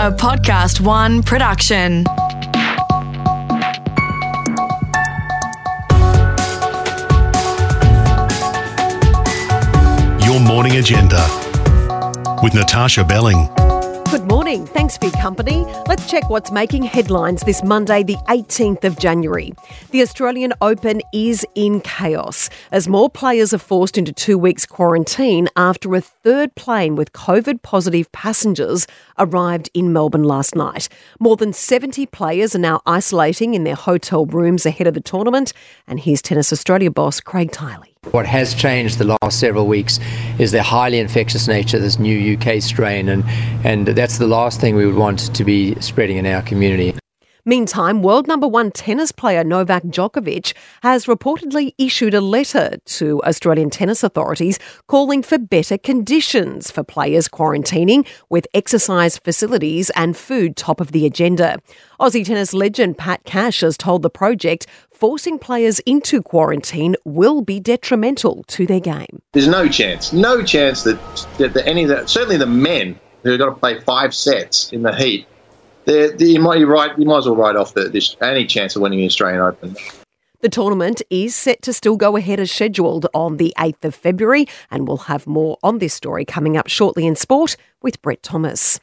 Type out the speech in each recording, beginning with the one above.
a Podcast One production. Your morning agenda with Natasha Belling. Morning. Thanks for your company. Let's check what's making headlines this Monday, the 18th of January. The Australian Open is in chaos as more players are forced into two weeks quarantine after a third plane with COVID positive passengers arrived in Melbourne last night. More than 70 players are now isolating in their hotel rooms ahead of the tournament. And here's Tennis Australia boss Craig Tiley. What has changed the last several weeks is the highly infectious nature of this new UK strain, and, and that's the last thing we would want to be spreading in our community. Meantime, world number one tennis player Novak Djokovic has reportedly issued a letter to Australian tennis authorities calling for better conditions for players quarantining, with exercise facilities and food top of the agenda. Aussie tennis legend Pat Cash has told the project forcing players into quarantine will be detrimental to their game. There's no chance, no chance that, that the, any of that, certainly the men who have got to play five sets in the heat, they're, they're, you, might, you might as well write off the, this, any chance of winning the Australian Open. The tournament is set to still go ahead as scheduled on the 8th of February, and we'll have more on this story coming up shortly in sport with Brett Thomas.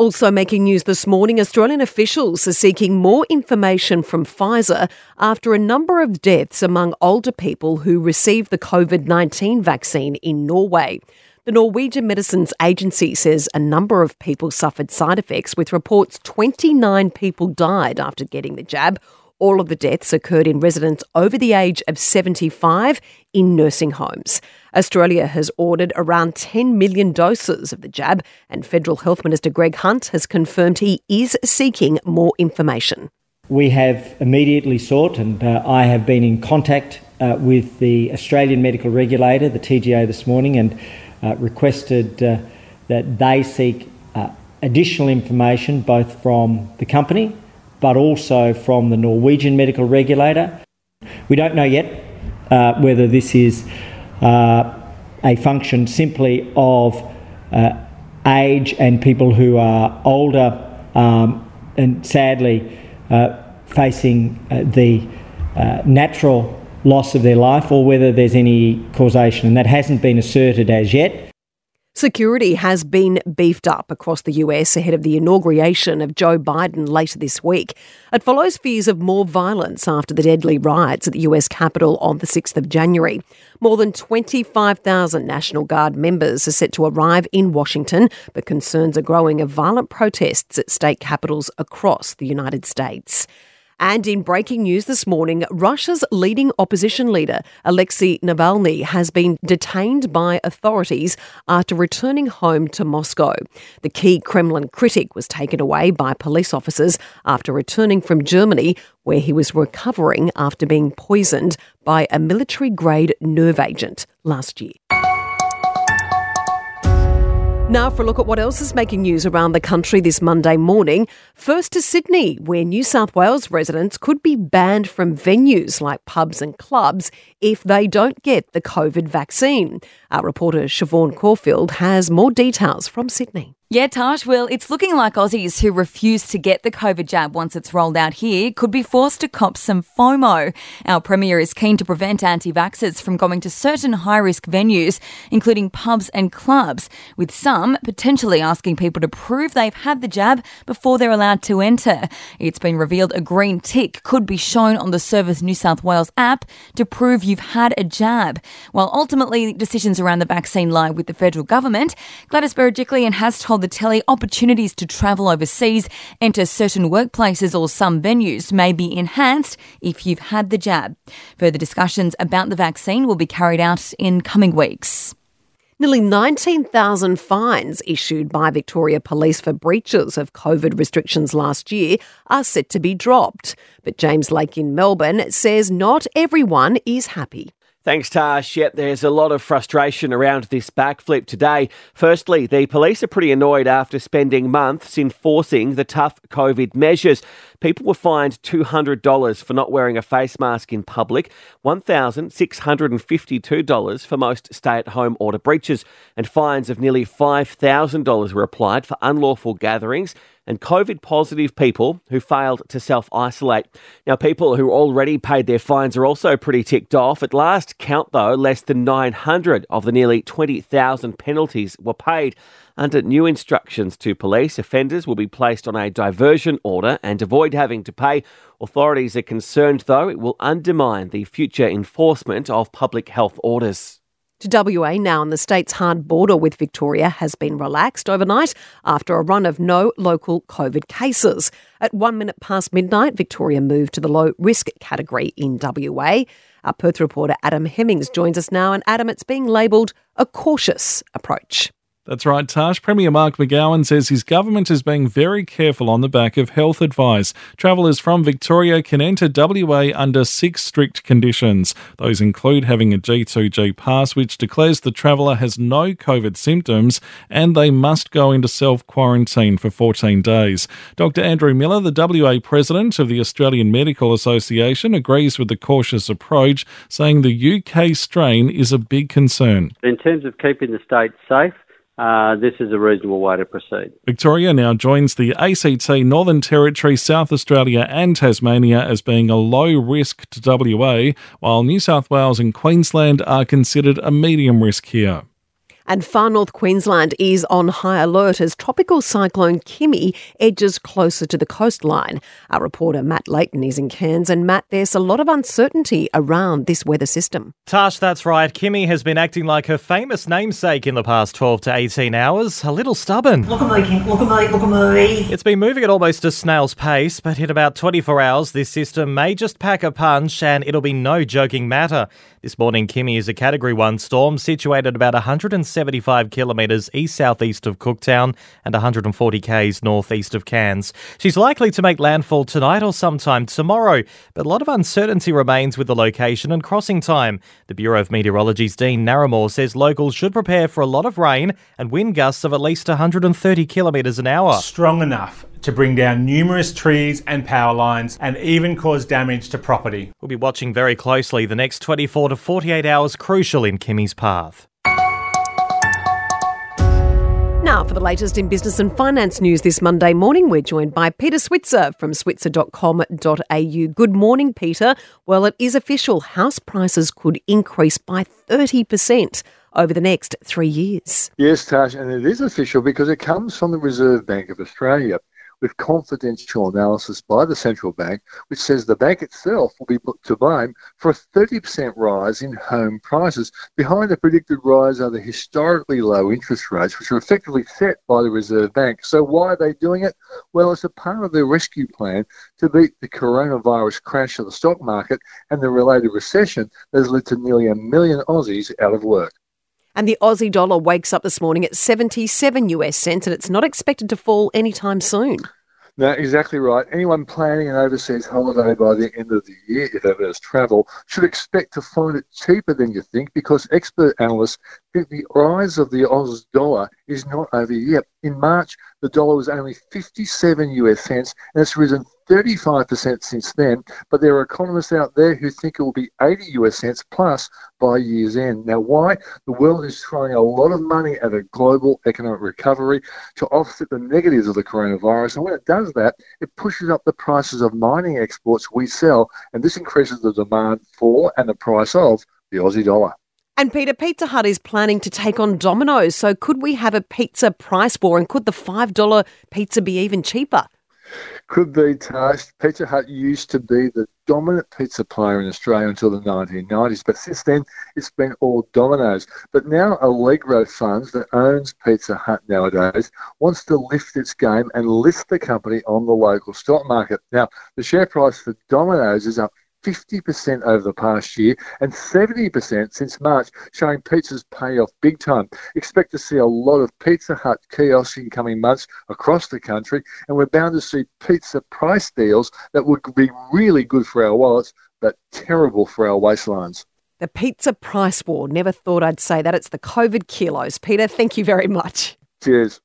Also making news this morning, Australian officials are seeking more information from Pfizer after a number of deaths among older people who received the COVID 19 vaccine in Norway. The Norwegian Medicines Agency says a number of people suffered side effects, with reports 29 people died after getting the jab. All of the deaths occurred in residents over the age of 75 in nursing homes. Australia has ordered around 10 million doses of the jab, and Federal Health Minister Greg Hunt has confirmed he is seeking more information. We have immediately sought, and uh, I have been in contact uh, with the Australian medical regulator, the TGA, this morning, and uh, requested uh, that they seek uh, additional information both from the company but also from the Norwegian medical regulator. We don't know yet uh, whether this is uh, a function simply of uh, age and people who are older um, and sadly uh, facing uh, the uh, natural loss of their life or whether there's any causation, and that hasn't been asserted as yet. Security has been beefed up across the US ahead of the inauguration of Joe Biden later this week. It follows fears of more violence after the deadly riots at the US Capitol on the 6th of January. More than 25,000 National Guard members are set to arrive in Washington, but concerns are growing of violent protests at state capitals across the United States. And in breaking news this morning, Russia's leading opposition leader, Alexei Navalny, has been detained by authorities after returning home to Moscow. The key Kremlin critic was taken away by police officers after returning from Germany, where he was recovering after being poisoned by a military grade nerve agent last year. Now, for a look at what else is making news around the country this Monday morning. First to Sydney, where New South Wales residents could be banned from venues like pubs and clubs if they don't get the COVID vaccine. Our reporter Siobhan Caulfield has more details from Sydney. Yeah, Tash, well, it's looking like Aussies who refuse to get the COVID jab once it's rolled out here could be forced to cop some FOMO. Our Premier is keen to prevent anti vaxxers from going to certain high risk venues, including pubs and clubs, with some potentially asking people to prove they've had the jab before they're allowed to enter. It's been revealed a green tick could be shown on the Service New South Wales app to prove you've had a jab. While ultimately decisions around the vaccine lie with the federal government, Gladys Berejiklian has told the telly opportunities to travel overseas, enter certain workplaces or some venues may be enhanced if you've had the jab. Further discussions about the vaccine will be carried out in coming weeks. Nearly 19,000 fines issued by Victoria Police for breaches of COVID restrictions last year are set to be dropped. But James Lake in Melbourne says not everyone is happy. Thanks, Tash. Yep, there's a lot of frustration around this backflip today. Firstly, the police are pretty annoyed after spending months enforcing the tough COVID measures. People were fined $200 for not wearing a face mask in public, $1,652 for most stay at home order breaches, and fines of nearly $5,000 were applied for unlawful gatherings and COVID positive people who failed to self isolate. Now, people who already paid their fines are also pretty ticked off. At last count, though, less than 900 of the nearly 20,000 penalties were paid. Under new instructions to police, offenders will be placed on a diversion order and avoid having to pay. Authorities are concerned, though, it will undermine the future enforcement of public health orders. To WA now, and the state's hard border with Victoria has been relaxed overnight after a run of no local COVID cases. At one minute past midnight, Victoria moved to the low risk category in WA. Our Perth reporter Adam Hemmings joins us now, and Adam, it's being labelled a cautious approach. That's right, Tash. Premier Mark McGowan says his government is being very careful on the back of health advice. Travellers from Victoria can enter WA under six strict conditions. Those include having a G2G pass, which declares the traveller has no COVID symptoms, and they must go into self quarantine for 14 days. Dr. Andrew Miller, the WA president of the Australian Medical Association, agrees with the cautious approach, saying the UK strain is a big concern. In terms of keeping the state safe, uh, this is a reasonable way to proceed. Victoria now joins the ACT, Northern Territory, South Australia, and Tasmania as being a low risk to WA, while New South Wales and Queensland are considered a medium risk here. And far north Queensland is on high alert as tropical cyclone Kimi edges closer to the coastline. Our reporter Matt Layton is in Cairns. And Matt, there's a lot of uncertainty around this weather system. Tash, that's right. Kimi has been acting like her famous namesake in the past 12 to 18 hours, a little stubborn. Look at me, Kim. Look at me. Look at me. It's been moving at almost a snail's pace, but in about 24 hours, this system may just pack a punch and it'll be no joking matter. This morning, Kimi is a Category 1 storm situated about 175 kilometres east southeast of Cooktown and 140 k's northeast of Cairns. She's likely to make landfall tonight or sometime tomorrow, but a lot of uncertainty remains with the location and crossing time. The Bureau of Meteorology's Dean Narramore says locals should prepare for a lot of rain and wind gusts of at least 130 kilometres an hour. Strong enough to bring down numerous trees and power lines and even cause damage to property. We'll be watching very closely the next 24 to 48 hours crucial in Kimi's path. Now, for the latest in business and finance news this Monday morning, we're joined by Peter Switzer from switzer.com.au. Good morning, Peter. Well, it is official. House prices could increase by 30% over the next three years. Yes, Tash, and it is official because it comes from the Reserve Bank of Australia with confidential analysis by the central bank, which says the bank itself will be put to blame for a 30% rise in home prices. Behind the predicted rise are the historically low interest rates, which are effectively set by the Reserve Bank. So, why are they doing it? Well, it's a part of their rescue plan to beat the coronavirus crash of the stock market and the related recession that has led to nearly a million Aussies out of work. And the Aussie dollar wakes up this morning at 77 US cents and it's not expected to fall anytime soon. No, exactly right. Anyone planning an overseas holiday by the end of the year, if ever has travel, should expect to find it cheaper than you think because expert analysts think the rise of the Oz dollar is not over yet. In March, the dollar was only 57 US cents and it's risen 35% since then, but there are economists out there who think it will be 80 US cents plus by year's end. Now, why? The world is throwing a lot of money at a global economic recovery to offset the negatives of the coronavirus. And when it does that, it pushes up the prices of mining exports we sell, and this increases the demand for and the price of the Aussie dollar. And Peter, Pizza Hut is planning to take on Domino's. So could we have a pizza price war and could the $5 pizza be even cheaper? Could be Tash. Pizza Hut used to be the dominant pizza player in Australia until the 1990s, but since then it's been all Domino's. But now Allegro Funds, that owns Pizza Hut nowadays, wants to lift its game and list the company on the local stock market. Now, the share price for Domino's is up 50% over the past year and 70% since March, showing pizza's pay off big time. Expect to see a lot of Pizza Hut kiosks in coming months across the country, and we're bound to see pizza price deals that would be really good for our wallets, but terrible for our waistlines. The pizza price war. Never thought I'd say that. It's the COVID kilos. Peter, thank you very much. Cheers.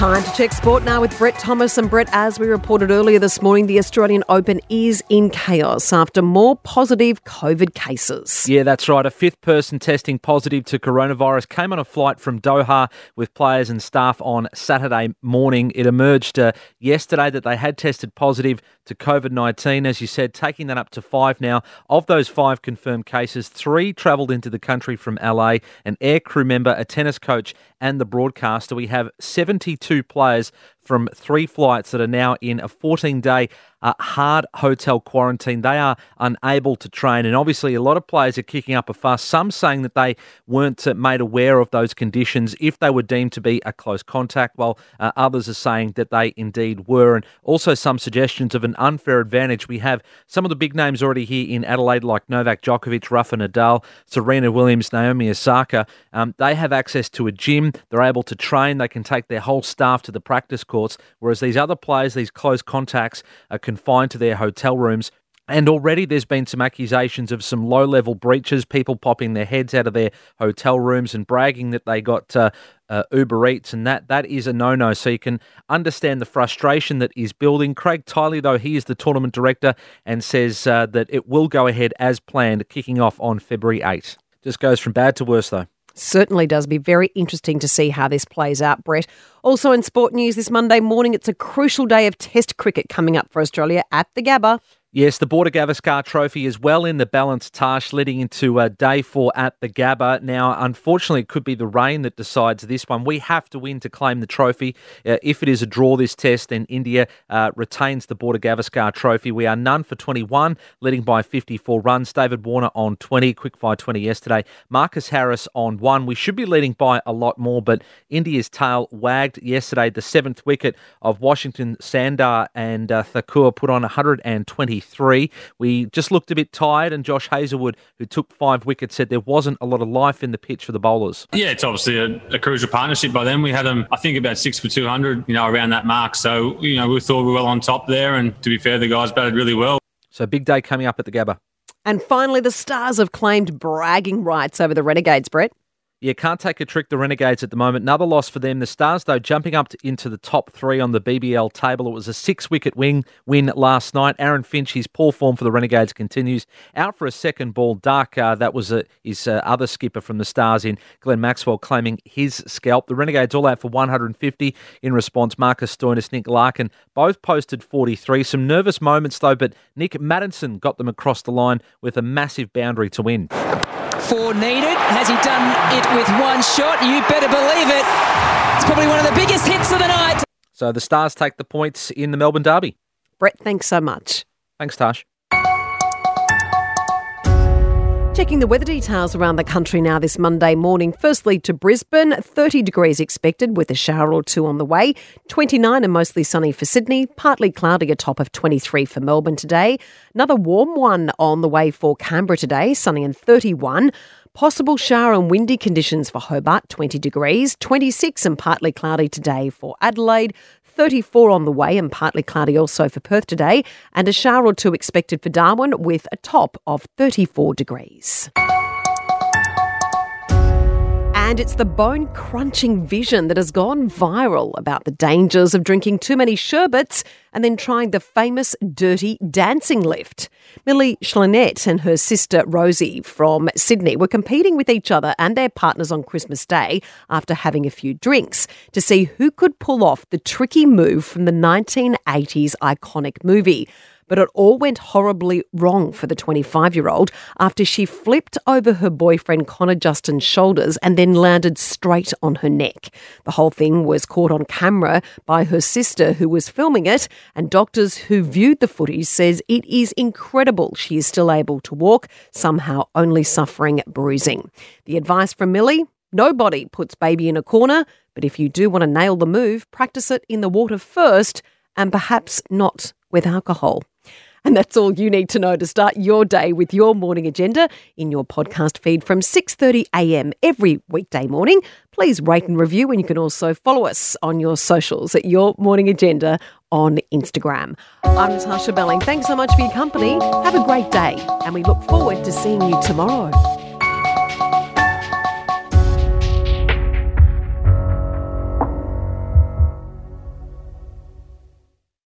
Time to check sport now with Brett Thomas. And Brett, as we reported earlier this morning, the Australian Open is in chaos after more positive COVID cases. Yeah, that's right. A fifth person testing positive to coronavirus came on a flight from Doha with players and staff on Saturday morning. It emerged uh, yesterday that they had tested positive to COVID 19, as you said, taking that up to five now. Of those five confirmed cases, three travelled into the country from LA an air crew member, a tennis coach, and the broadcaster. We have 72 players from three flights that are now in a 14 day uh, hard hotel quarantine. They are unable to train. And obviously, a lot of players are kicking up a fuss, some saying that they weren't uh, made aware of those conditions if they were deemed to be a close contact, while uh, others are saying that they indeed were. And also some suggestions of an unfair advantage. We have some of the big names already here in Adelaide, like Novak Djokovic, Rafa Nadal, Serena Williams, Naomi Osaka. Um, they have access to a gym. They're able to train. They can take their whole staff to the practice whereas these other players, these close contacts, are confined to their hotel rooms. And already there's been some accusations of some low level breaches, people popping their heads out of their hotel rooms and bragging that they got uh, uh, Uber Eats, and that that is a no no. So you can understand the frustration that is building. Craig Tiley, though, he is the tournament director and says uh, that it will go ahead as planned, kicking off on February 8. Just goes from bad to worse, though. Certainly does be very interesting to see how this plays out, Brett. Also in sport news this Monday morning, it's a crucial day of Test cricket coming up for Australia at the Gabba. Yes, the Border Gavaskar Trophy is well in the balance, Tash, leading into uh, day four at the Gabba. Now, unfortunately, it could be the rain that decides this one. We have to win to claim the trophy. Uh, if it is a draw this test, then India uh, retains the Border Gavaskar Trophy. We are none for 21, leading by 54 runs. David Warner on 20, quick quickfire 20 yesterday. Marcus Harris on one. We should be leading by a lot more, but India's tail wagged yesterday. The seventh wicket of Washington Sundar and uh, Thakur put on 120 three. We just looked a bit tired, and Josh Hazlewood, who took five wickets, said there wasn't a lot of life in the pitch for the bowlers. Yeah, it's obviously a, a crucial partnership by them. We had them, I think, about six for 200, you know, around that mark. So, you know, we thought we were well on top there, and to be fair, the guys batted really well. So, big day coming up at the Gabba. And finally, the Stars have claimed bragging rights over the Renegades, Brett. Yeah, can't take a trick, the Renegades at the moment. Another loss for them. The Stars, though, jumping up to, into the top three on the BBL table. It was a six wicket wing win last night. Aaron Finch, his poor form for the Renegades continues. Out for a second ball, duck. Uh, that was a, his uh, other skipper from the Stars in Glenn Maxwell claiming his scalp. The Renegades all out for 150 in response. Marcus Stoinis, Nick Larkin both posted 43. Some nervous moments, though, but Nick Maddinson got them across the line with a massive boundary to win four needed. Has he done it with one shot? You better believe it. It's probably one of the biggest hits of the night. So the Stars take the points in the Melbourne Derby. Brett, thanks so much. Thanks, Tash. Checking the weather details around the country now this Monday morning. Firstly to Brisbane, 30 degrees expected with a shower or two on the way. 29 and mostly sunny for Sydney, partly cloudy, a top of 23 for Melbourne today. Another warm one on the way for Canberra today, sunny and 31. Possible shower and windy conditions for Hobart, 20 degrees, 26 and partly cloudy today for Adelaide, 34 on the way and partly cloudy also for Perth today, and a shower or two expected for Darwin with a top of 34 degrees. And it's the bone crunching vision that has gone viral about the dangers of drinking too many sherbets and then trying the famous dirty dancing lift. Millie Schlinette and her sister Rosie from Sydney were competing with each other and their partners on Christmas Day after having a few drinks to see who could pull off the tricky move from the 1980s iconic movie but it all went horribly wrong for the 25 year old after she flipped over her boyfriend Connor Justin's shoulders and then landed straight on her neck. The whole thing was caught on camera by her sister who was filming it, and doctors who viewed the footage says it is incredible she is still able to walk, somehow only suffering bruising. The advice from Millie Nobody puts baby in a corner, but if you do want to nail the move, practice it in the water first and perhaps not with alcohol. And that's all you need to know to start your day with your morning agenda in your podcast feed from 6:30 a.m. every weekday morning. Please rate and review and you can also follow us on your socials at Your Morning Agenda on Instagram. I'm Natasha Belling. Thanks so much for your company. Have a great day and we look forward to seeing you tomorrow.